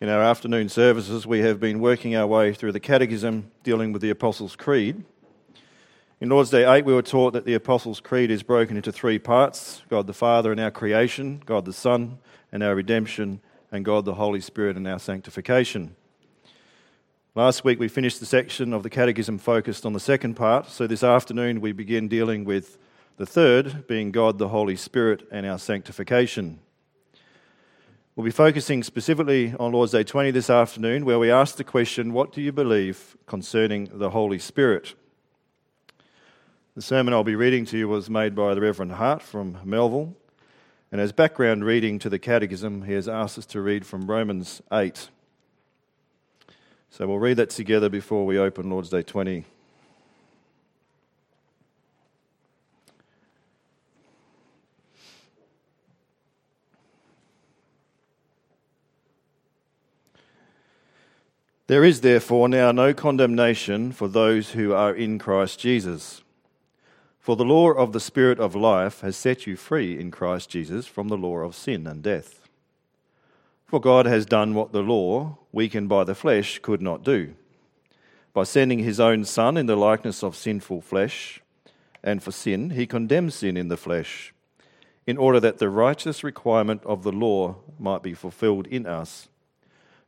In our afternoon services, we have been working our way through the Catechism dealing with the Apostles' Creed. In Lord's Day 8, we were taught that the Apostles' Creed is broken into three parts God the Father and our creation, God the Son and our redemption, and God the Holy Spirit and our sanctification. Last week, we finished the section of the Catechism focused on the second part, so this afternoon, we begin dealing with the third, being God the Holy Spirit and our sanctification. We'll be focusing specifically on Lord's Day 20 this afternoon, where we ask the question, What do you believe concerning the Holy Spirit? The sermon I'll be reading to you was made by the Reverend Hart from Melville, and as background reading to the Catechism, he has asked us to read from Romans 8. So we'll read that together before we open Lord's Day 20. There is therefore now no condemnation for those who are in Christ Jesus. For the law of the Spirit of life has set you free in Christ Jesus from the law of sin and death. For God has done what the law, weakened by the flesh, could not do. By sending his own Son in the likeness of sinful flesh, and for sin, he condemned sin in the flesh, in order that the righteous requirement of the law might be fulfilled in us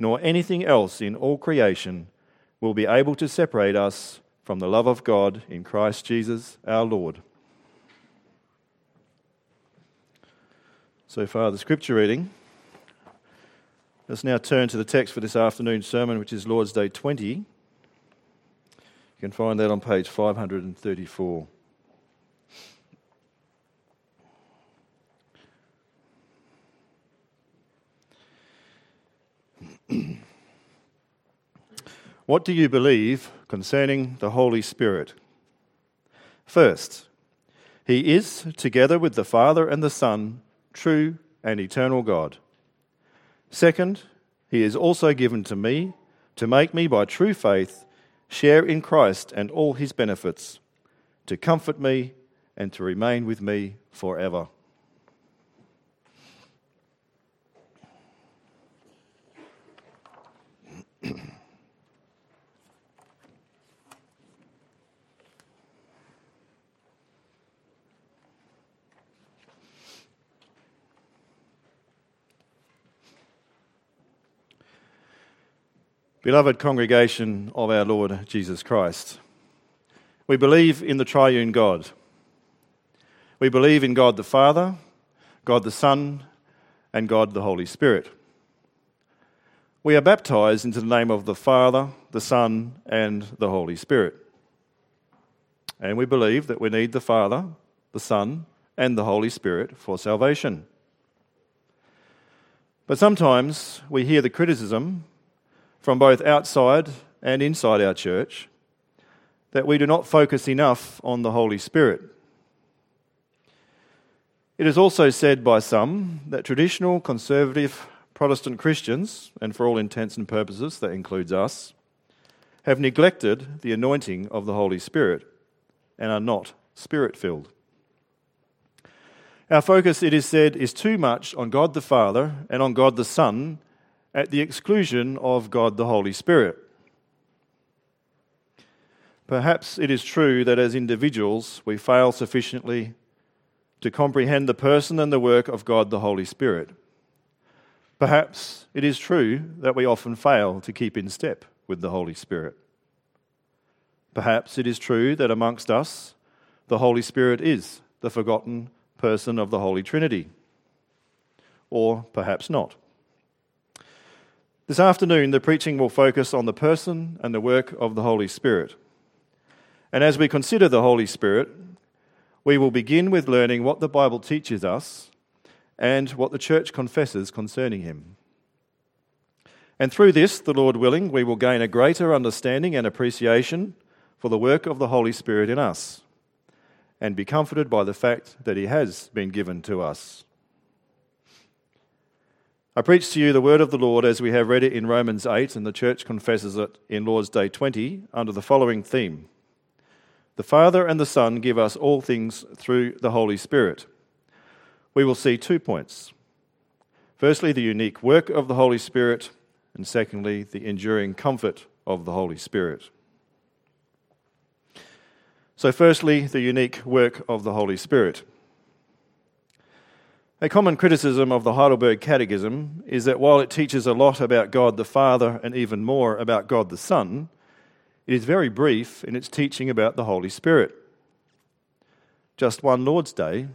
nor anything else in all creation will be able to separate us from the love of God in Christ Jesus our Lord. So far, the scripture reading. Let's now turn to the text for this afternoon's sermon, which is Lord's Day 20. You can find that on page 534. what do you believe concerning the Holy Spirit? First, he is, together with the Father and the Son, true and eternal God. Second, he is also given to me to make me by true faith share in Christ and all his benefits, to comfort me and to remain with me forever. Beloved congregation of our Lord Jesus Christ, we believe in the triune God. We believe in God the Father, God the Son, and God the Holy Spirit. We are baptized into the name of the Father, the Son, and the Holy Spirit. And we believe that we need the Father, the Son, and the Holy Spirit for salvation. But sometimes we hear the criticism from both outside and inside our church that we do not focus enough on the Holy Spirit. It is also said by some that traditional conservative Protestant Christians, and for all intents and purposes that includes us, have neglected the anointing of the Holy Spirit and are not spirit filled. Our focus, it is said, is too much on God the Father and on God the Son at the exclusion of God the Holy Spirit. Perhaps it is true that as individuals we fail sufficiently to comprehend the person and the work of God the Holy Spirit. Perhaps it is true that we often fail to keep in step with the Holy Spirit. Perhaps it is true that amongst us, the Holy Spirit is the forgotten person of the Holy Trinity. Or perhaps not. This afternoon, the preaching will focus on the person and the work of the Holy Spirit. And as we consider the Holy Spirit, we will begin with learning what the Bible teaches us and what the church confesses concerning him. And through this, the Lord willing, we will gain a greater understanding and appreciation for the work of the Holy Spirit in us and be comforted by the fact that he has been given to us. I preach to you the word of the Lord as we have read it in Romans 8, and the church confesses it in Lord's Day 20 under the following theme The Father and the Son give us all things through the Holy Spirit. We will see two points. Firstly, the unique work of the Holy Spirit, and secondly, the enduring comfort of the Holy Spirit. So, firstly, the unique work of the Holy Spirit. A common criticism of the Heidelberg Catechism is that while it teaches a lot about God the Father and even more about God the Son, it is very brief in its teaching about the Holy Spirit. Just one Lord's Day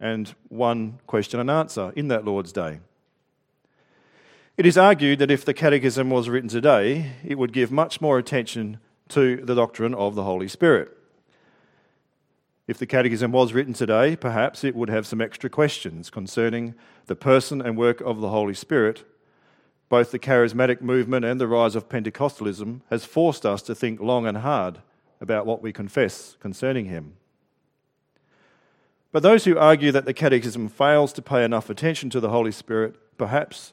and one question and answer in that Lord's Day. It is argued that if the Catechism was written today, it would give much more attention to the doctrine of the Holy Spirit. If the Catechism was written today, perhaps it would have some extra questions concerning the person and work of the Holy Spirit. Both the charismatic movement and the rise of Pentecostalism has forced us to think long and hard about what we confess concerning him. But those who argue that the Catechism fails to pay enough attention to the Holy Spirit perhaps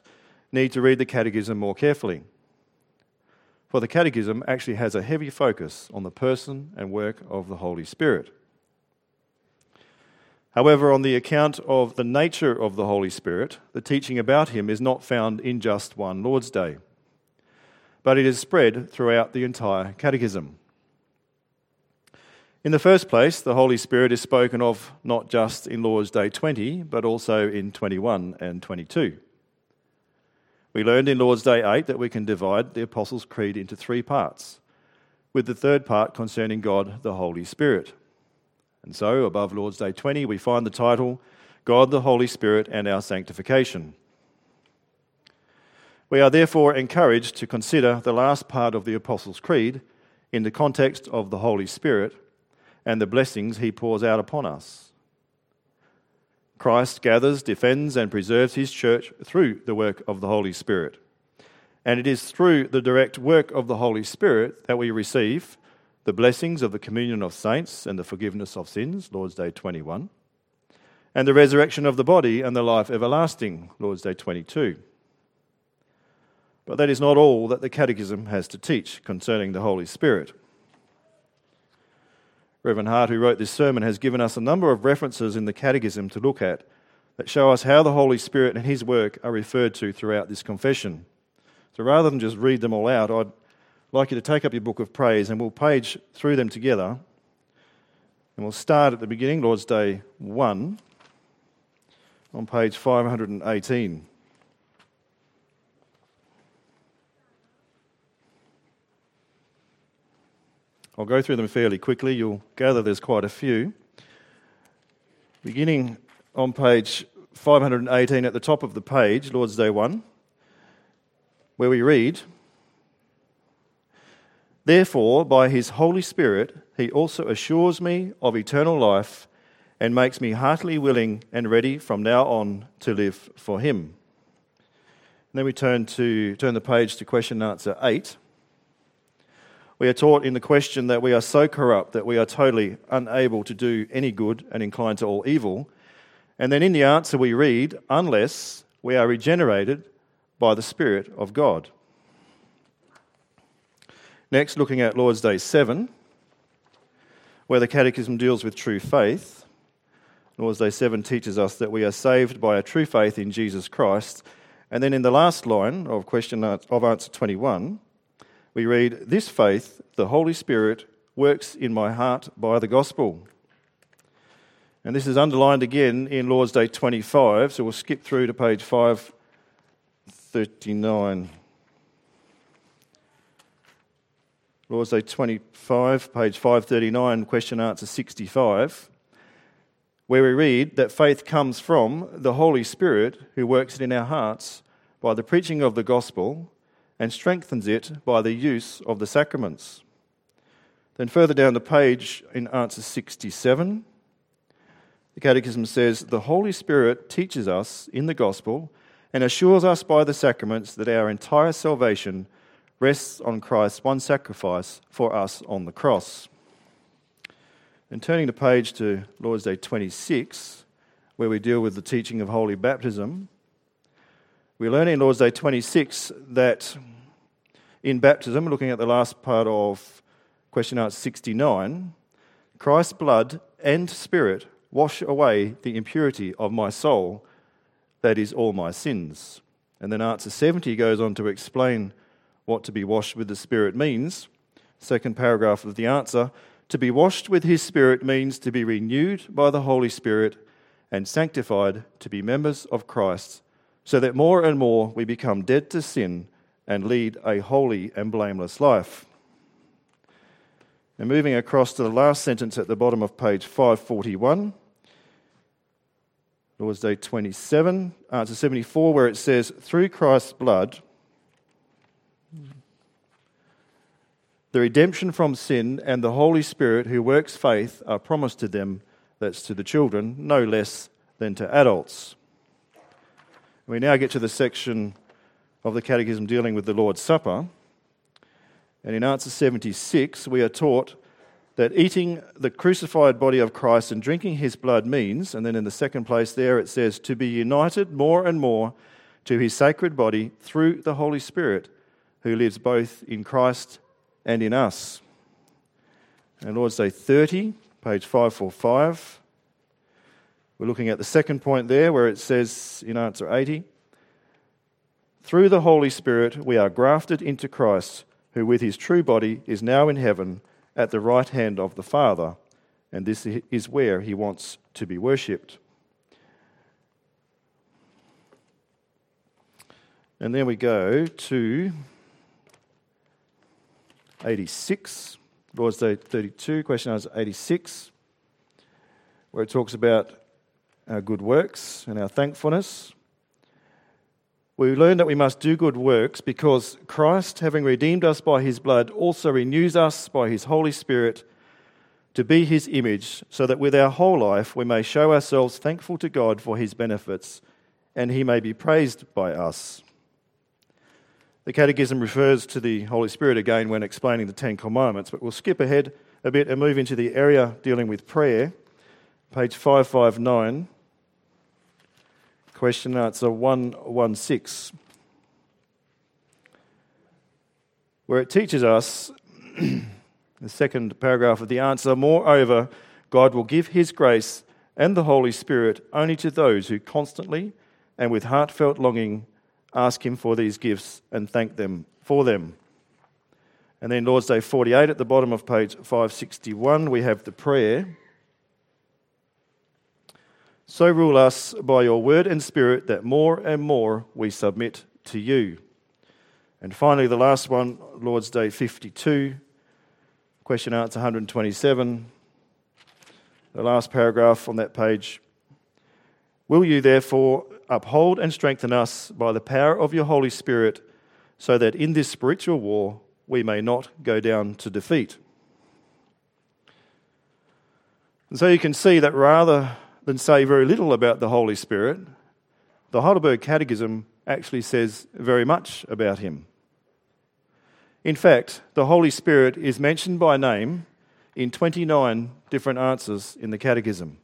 need to read the Catechism more carefully. For the Catechism actually has a heavy focus on the person and work of the Holy Spirit. However, on the account of the nature of the Holy Spirit, the teaching about him is not found in just one Lord's Day, but it is spread throughout the entire Catechism. In the first place, the Holy Spirit is spoken of not just in Lord's Day 20, but also in 21 and 22. We learned in Lord's Day 8 that we can divide the Apostles' Creed into three parts, with the third part concerning God the Holy Spirit. And so, above Lord's Day 20, we find the title God, the Holy Spirit, and Our Sanctification. We are therefore encouraged to consider the last part of the Apostles' Creed in the context of the Holy Spirit and the blessings he pours out upon us. Christ gathers, defends, and preserves his church through the work of the Holy Spirit. And it is through the direct work of the Holy Spirit that we receive the blessings of the communion of saints and the forgiveness of sins, Lord's Day 21, and the resurrection of the body and the life everlasting, Lord's Day 22. But that is not all that the Catechism has to teach concerning the Holy Spirit. Reverend Hart, who wrote this sermon, has given us a number of references in the Catechism to look at that show us how the Holy Spirit and His work are referred to throughout this confession. So rather than just read them all out, I'd like you to take up your book of praise and we'll page through them together. And we'll start at the beginning, Lord's Day 1, on page 518. I'll go through them fairly quickly. You'll gather there's quite a few. Beginning on page 518 at the top of the page, Lord's Day 1, where we read, Therefore, by his Holy Spirit, he also assures me of eternal life and makes me heartily willing and ready from now on to live for him. And then we turn to turn the page to question and answer 8. We are taught in the question that we are so corrupt that we are totally unable to do any good and inclined to all evil. And then in the answer we read, unless we are regenerated by the Spirit of God. Next, looking at Lord's Day 7, where the Catechism deals with true faith. Lord's Day 7 teaches us that we are saved by a true faith in Jesus Christ. And then in the last line of question of answer 21, we read, This faith, the Holy Spirit, works in my heart by the gospel. And this is underlined again in Lord's Day 25, so we'll skip through to page 539. Lord's Day 25, page 539, question answer 65, where we read that faith comes from the Holy Spirit who works it in our hearts by the preaching of the gospel and strengthens it by the use of the sacraments. Then, further down the page in answer 67, the Catechism says, The Holy Spirit teaches us in the gospel and assures us by the sacraments that our entire salvation rests on Christ's one sacrifice for us on the cross. And turning the page to Lord's Day 26, where we deal with the teaching of holy baptism, we learn in Lord's Day 26 that in baptism, looking at the last part of question answer 69, Christ's blood and spirit wash away the impurity of my soul, that is, all my sins. And then answer 70 goes on to explain what to be washed with the Spirit means. Second paragraph of the answer to be washed with His Spirit means to be renewed by the Holy Spirit and sanctified to be members of Christ, so that more and more we become dead to sin and lead a holy and blameless life. And moving across to the last sentence at the bottom of page 541, Lord's Day 27, answer 74, where it says, Through Christ's blood, the redemption from sin and the Holy Spirit who works faith are promised to them, that's to the children, no less than to adults. We now get to the section of the Catechism dealing with the Lord's Supper. And in answer 76, we are taught that eating the crucified body of Christ and drinking his blood means, and then in the second place there it says, to be united more and more to his sacred body through the Holy Spirit, who lives both in Christ and in us. And Lord's Day 30, page 545. We're looking at the second point there where it says in answer 80 Through the Holy Spirit we are grafted into Christ who with his true body is now in heaven at the right hand of the Father, and this is where he wants to be worshipped. And then we go to 86, Lord's Day 32, question answer 86, where it talks about our good works and our thankfulness we learn that we must do good works because Christ, having redeemed us by his blood, also renews us by his Holy Spirit to be his image, so that with our whole life we may show ourselves thankful to God for his benefits and he may be praised by us. The Catechism refers to the Holy Spirit again when explaining the Ten Commandments, but we'll skip ahead a bit and move into the area dealing with prayer. Page 559. Question and answer 116, where it teaches us, the second paragraph of the answer, moreover, God will give his grace and the Holy Spirit only to those who constantly and with heartfelt longing ask him for these gifts and thank them for them. And then Lord's Day 48 at the bottom of page 561, we have the prayer. So rule us by your word and spirit that more and more we submit to you. And finally, the last one, Lord's Day 52, question answer 127. The last paragraph on that page. Will you therefore uphold and strengthen us by the power of your Holy Spirit so that in this spiritual war we may not go down to defeat? And so you can see that rather than say very little about the Holy Spirit, the Heidelberg Catechism actually says very much about him. In fact, the Holy Spirit is mentioned by name in 29 different answers in the Catechism.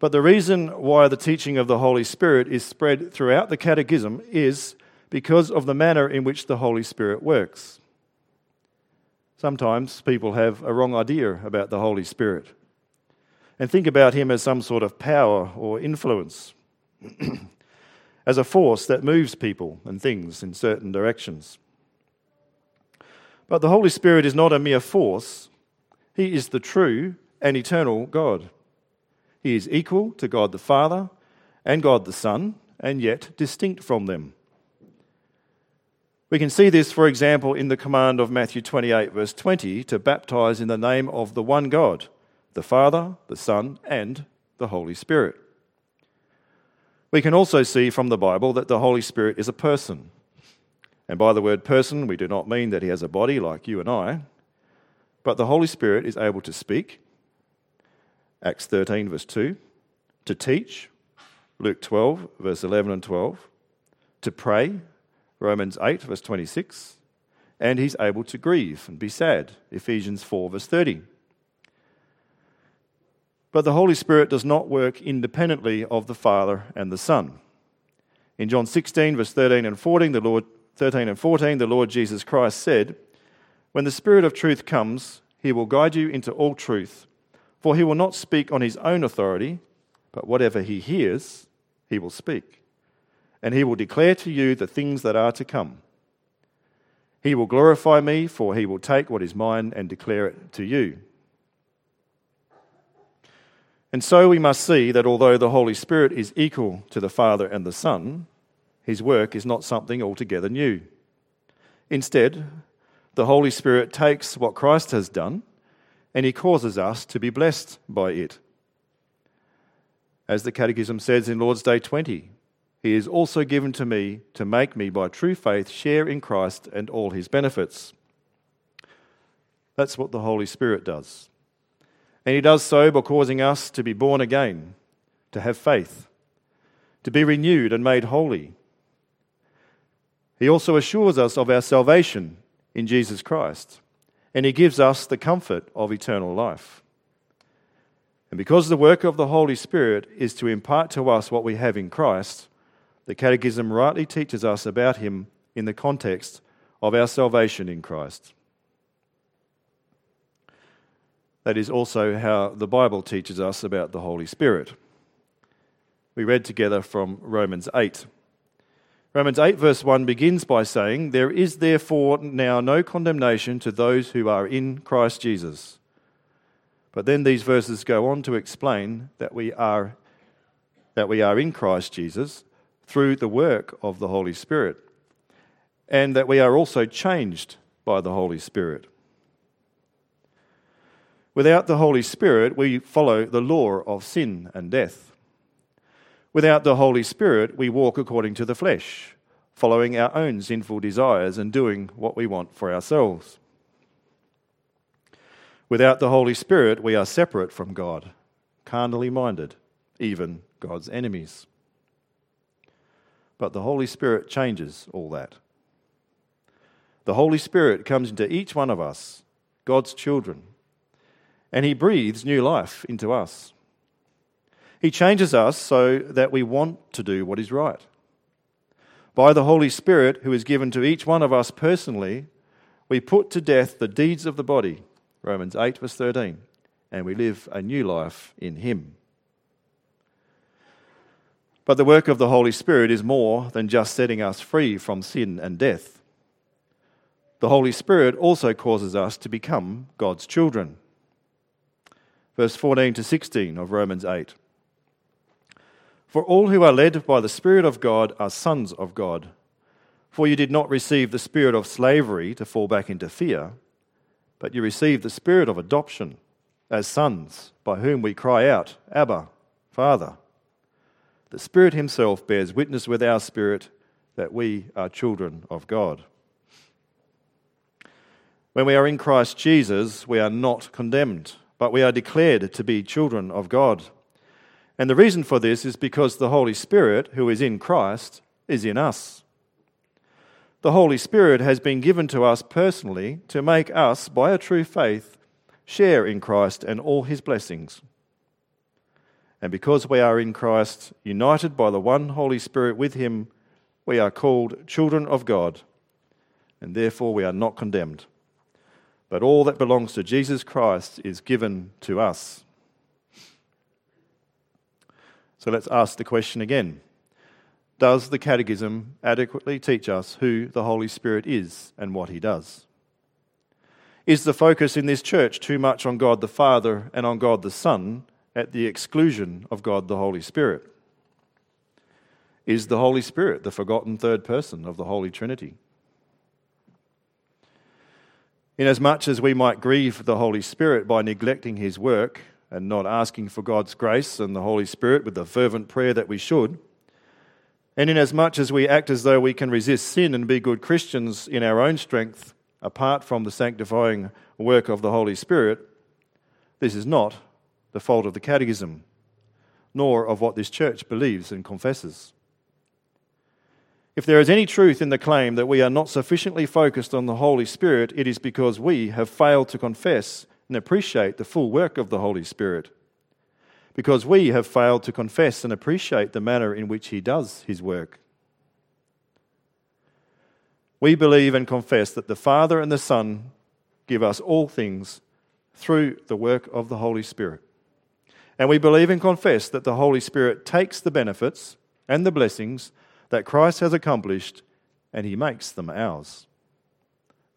But the reason why the teaching of the Holy Spirit is spread throughout the Catechism is because of the manner in which the Holy Spirit works. Sometimes people have a wrong idea about the Holy Spirit and think about him as some sort of power or influence, as a force that moves people and things in certain directions. But the Holy Spirit is not a mere force, He is the true and eternal God. He is equal to God the Father and God the Son, and yet distinct from them. We can see this, for example, in the command of Matthew 28, verse 20, to baptize in the name of the one God the Father, the Son, and the Holy Spirit. We can also see from the Bible that the Holy Spirit is a person. And by the word person, we do not mean that he has a body like you and I, but the Holy Spirit is able to speak, Acts 13, verse 2, to teach, Luke 12, verse 11 and 12, to pray, Romans 8, verse 26, and he's able to grieve and be sad, Ephesians 4, verse 30. But the Holy Spirit does not work independently of the Father and the Son. In John 16, verse 13 and 14, the Lord, 13 and 14, the Lord Jesus Christ said, When the Spirit of truth comes, he will guide you into all truth, for he will not speak on his own authority, but whatever he hears, he will speak. And he will declare to you the things that are to come. He will glorify me, for he will take what is mine and declare it to you. And so we must see that although the Holy Spirit is equal to the Father and the Son, his work is not something altogether new. Instead, the Holy Spirit takes what Christ has done and he causes us to be blessed by it. As the Catechism says in Lord's Day 20, he is also given to me to make me by true faith share in Christ and all his benefits. That's what the Holy Spirit does. And he does so by causing us to be born again, to have faith, to be renewed and made holy. He also assures us of our salvation in Jesus Christ, and he gives us the comfort of eternal life. And because the work of the Holy Spirit is to impart to us what we have in Christ, the Catechism rightly teaches us about him in the context of our salvation in Christ. That is also how the Bible teaches us about the Holy Spirit. We read together from Romans 8. Romans 8, verse 1 begins by saying, There is therefore now no condemnation to those who are in Christ Jesus. But then these verses go on to explain that we are, that we are in Christ Jesus through the work of the Holy Spirit, and that we are also changed by the Holy Spirit. Without the Holy Spirit, we follow the law of sin and death. Without the Holy Spirit, we walk according to the flesh, following our own sinful desires and doing what we want for ourselves. Without the Holy Spirit, we are separate from God, carnally minded, even God's enemies. But the Holy Spirit changes all that. The Holy Spirit comes into each one of us, God's children, and He breathes new life into us. He changes us so that we want to do what is right. By the Holy Spirit, who is given to each one of us personally, we put to death the deeds of the body, Romans 8, verse 13, and we live a new life in Him. But the work of the Holy Spirit is more than just setting us free from sin and death. The Holy Spirit also causes us to become God's children verse 14 to 16 of Romans 8. For all who are led by the Spirit of God are sons of God. For you did not receive the spirit of slavery to fall back into fear, but you received the spirit of adoption as sons, by whom we cry out, Abba, Father. The Spirit Himself bears witness with our spirit that we are children of God. When we are in Christ Jesus, we are not condemned but we are declared to be children of God. And the reason for this is because the Holy Spirit, who is in Christ, is in us. The Holy Spirit has been given to us personally to make us, by a true faith, share in Christ and all his blessings. And because we are in Christ, united by the one Holy Spirit with him, we are called children of God, and therefore we are not condemned but all that belongs to Jesus Christ is given to us. So let's ask the question again Does the Catechism adequately teach us who the Holy Spirit is and what he does? Is the focus in this church too much on God the Father and on God the Son at the exclusion of God the Holy Spirit? Is the Holy Spirit the forgotten third person of the Holy Trinity? Inasmuch as we might grieve the Holy Spirit by neglecting his work and not asking for God's grace and the Holy Spirit with the fervent prayer that we should, and inasmuch as we act as though we can resist sin and be good Christians in our own strength, apart from the sanctifying work of the Holy Spirit, this is not the fault of the Catechism, nor of what this church believes and confesses. If there is any truth in the claim that we are not sufficiently focused on the Holy Spirit, it is because we have failed to confess and appreciate the full work of the Holy Spirit. Because we have failed to confess and appreciate the manner in which He does His work. We believe and confess that the Father and the Son give us all things through the work of the Holy Spirit. And we believe and confess that the Holy Spirit takes the benefits and the blessings that Christ has accomplished and he makes them ours.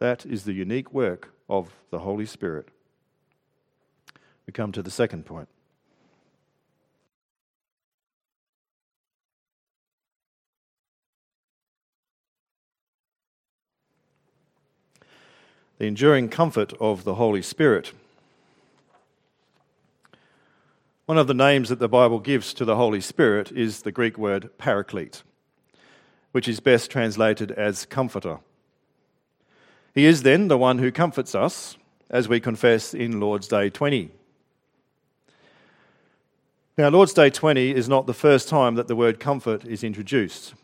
That is the unique work of the Holy Spirit. We come to the second point. The enduring comfort of the Holy Spirit. One of the names that the Bible gives to the Holy Spirit is the Greek word paraclete, which is best translated as comforter. He is then the one who comforts us, as we confess in Lord's Day 20. Now, Lord's Day 20 is not the first time that the word comfort is introduced.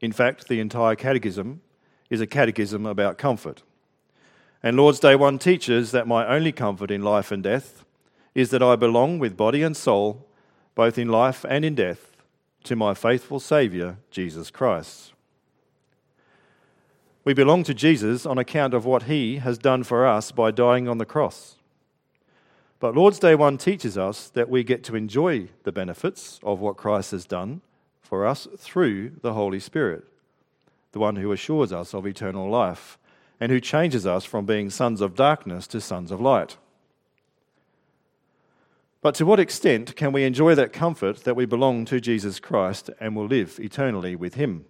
In fact, the entire catechism is a catechism about comfort. And Lord's Day 1 teaches that my only comfort in life and death is that I belong with body and soul, both in life and in death, to my faithful Saviour, Jesus Christ. We belong to Jesus on account of what he has done for us by dying on the cross. But Lord's Day 1 teaches us that we get to enjoy the benefits of what Christ has done for us through the Holy Spirit, the one who assures us of eternal life and who changes us from being sons of darkness to sons of light. But to what extent can we enjoy that comfort that we belong to Jesus Christ and will live eternally with Him?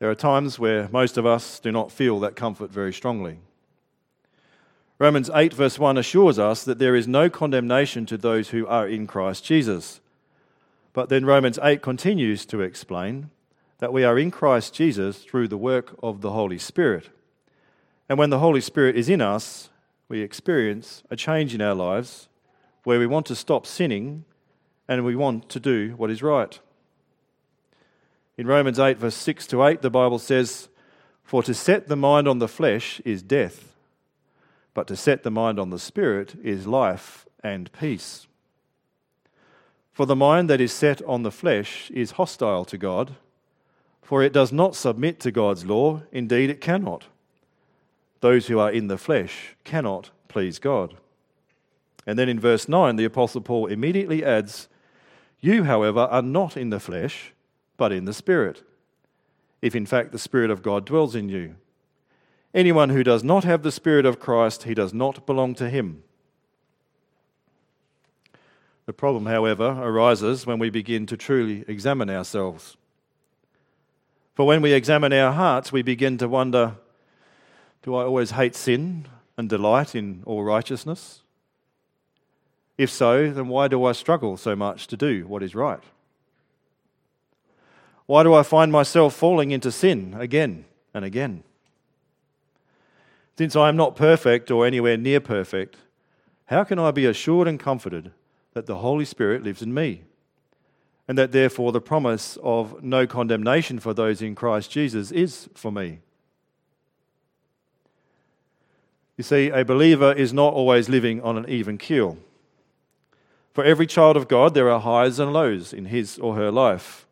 There are times where most of us do not feel that comfort very strongly. Romans 8, verse 1 assures us that there is no condemnation to those who are in Christ Jesus. But then Romans 8 continues to explain that we are in Christ Jesus through the work of the Holy Spirit. And when the Holy Spirit is in us, we experience a change in our lives where we want to stop sinning and we want to do what is right. In Romans 8, verse 6 to 8, the Bible says, For to set the mind on the flesh is death, but to set the mind on the Spirit is life and peace. For the mind that is set on the flesh is hostile to God, for it does not submit to God's law, indeed, it cannot those who are in the flesh cannot please God. And then in verse 9, the Apostle Paul immediately adds, You, however, are not in the flesh, but in the Spirit, if in fact the Spirit of God dwells in you. Anyone who does not have the Spirit of Christ, he does not belong to him. The problem, however, arises when we begin to truly examine ourselves. For when we examine our hearts, we begin to wonder do I always hate sin and delight in all righteousness? If so, then why do I struggle so much to do what is right? Why do I find myself falling into sin again and again? Since I am not perfect or anywhere near perfect, how can I be assured and comforted that the Holy Spirit lives in me? And that therefore the promise of no condemnation for those in Christ Jesus is for me? You see, a believer is not always living on an even keel. For every child of God, there are highs and lows in his or her life.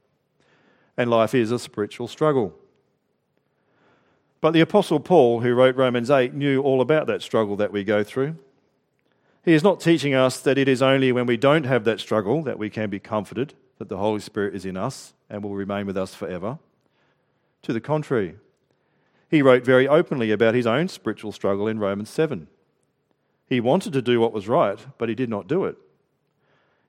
And life is a spiritual struggle. But the Apostle Paul, who wrote Romans 8, knew all about that struggle that we go through. He is not teaching us that it is only when we don't have that struggle that we can be comforted that the Holy Spirit is in us and will remain with us forever. To the contrary, he wrote very openly about his own spiritual struggle in Romans 7. He wanted to do what was right, but he did not do it.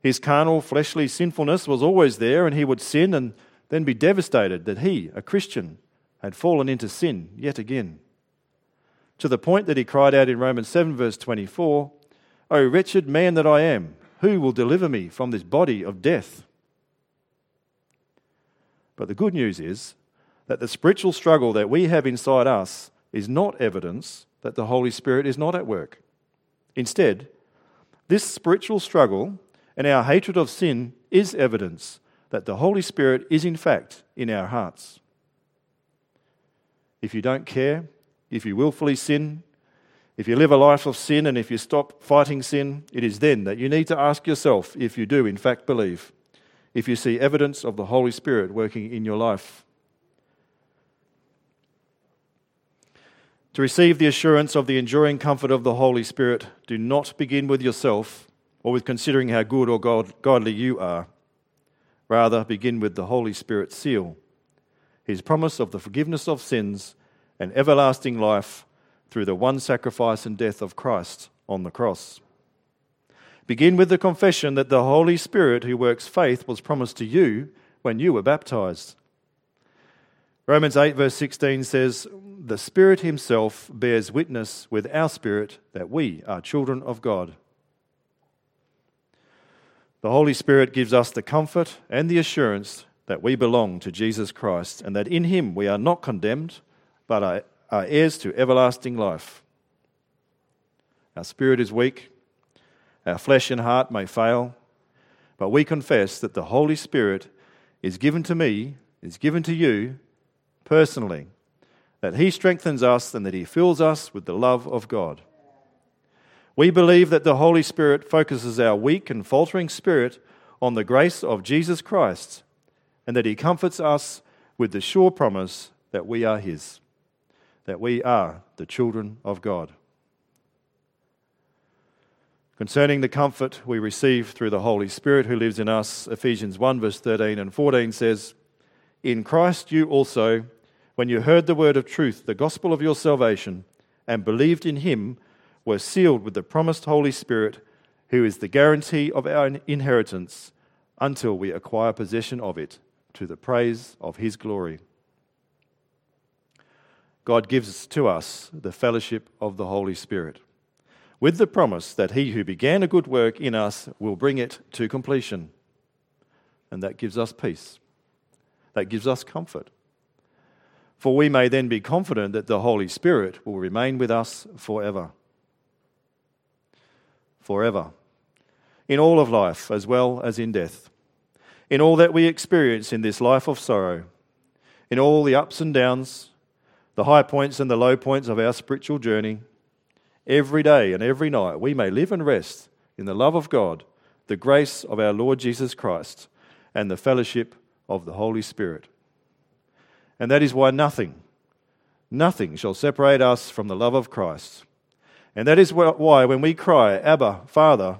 His carnal, fleshly sinfulness was always there, and he would sin and then be devastated that he, a Christian, had fallen into sin yet again. To the point that he cried out in Romans 7, verse 24, O wretched man that I am, who will deliver me from this body of death? But the good news is that the spiritual struggle that we have inside us is not evidence that the Holy Spirit is not at work. Instead, this spiritual struggle and our hatred of sin is evidence that the Holy Spirit is in fact in our hearts. If you don't care, if you willfully sin, if you live a life of sin, and if you stop fighting sin, it is then that you need to ask yourself if you do in fact believe, if you see evidence of the Holy Spirit working in your life. To receive the assurance of the enduring comfort of the Holy Spirit, do not begin with yourself or with considering how good or godly you are. Rather, begin with the Holy Spirit's seal, his promise of the forgiveness of sins and everlasting life through the one sacrifice and death of Christ on the cross. Begin with the confession that the Holy Spirit who works faith was promised to you when you were baptized. Romans 8, verse 16 says, The Spirit Himself bears witness with our spirit that we are children of God. The Holy Spirit gives us the comfort and the assurance that we belong to Jesus Christ and that in Him we are not condemned, but are, heirs to everlasting life. Our spirit is weak, our flesh and heart may fail, but we confess that the Holy Spirit is given to me, is given to you personally, that He strengthens us and that He fills us with the love of God. We believe that the Holy Spirit focuses our weak and faltering spirit on the grace of Jesus Christ and that He comforts us with the sure promise that we are His, that we are the children of God. Concerning the comfort we receive through the Holy Spirit who lives in us, Ephesians 1, verse 13 and 14 says, In Christ you also, when you heard the word of truth, the gospel of your salvation, and believed in him, were sealed with the promised Holy Spirit, who is the guarantee of our inheritance until we acquire possession of it, to the praise of his glory. God gives to us the fellowship of the Holy Spirit with the promise that he who began a good work in us will bring it to completion. And that gives us peace. That gives us comfort. For we may then be confident that the Holy Spirit will remain with us forever. Forever. In all of life, as well as in death. In all that we experience in this life of sorrow. In all the ups and downs, the high points and the low points of our spiritual journey every day and every night we may live and rest in the love of God, the grace of our Lord Jesus Christ, and the fellowship of the Holy Spirit. And that is why nothing, nothing shall separate us from the love of Christ. And that is why when we cry, Abba, Father,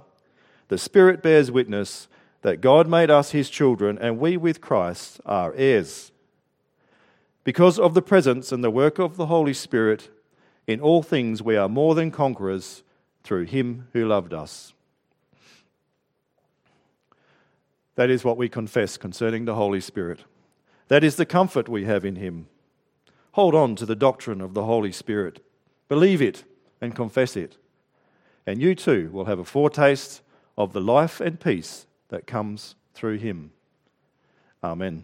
the Spirit bears witness that God made us his children, and we with Christ are heirs. Because of the presence and the work of the Holy Spirit, in all things, we are more than conquerors through him who loved us. That is what we confess concerning the Holy Spirit. That is the comfort we have in him. Hold on to the doctrine of the Holy Spirit. Believe it and confess it. And you too will have a foretaste of the life and peace that comes through him. Amen.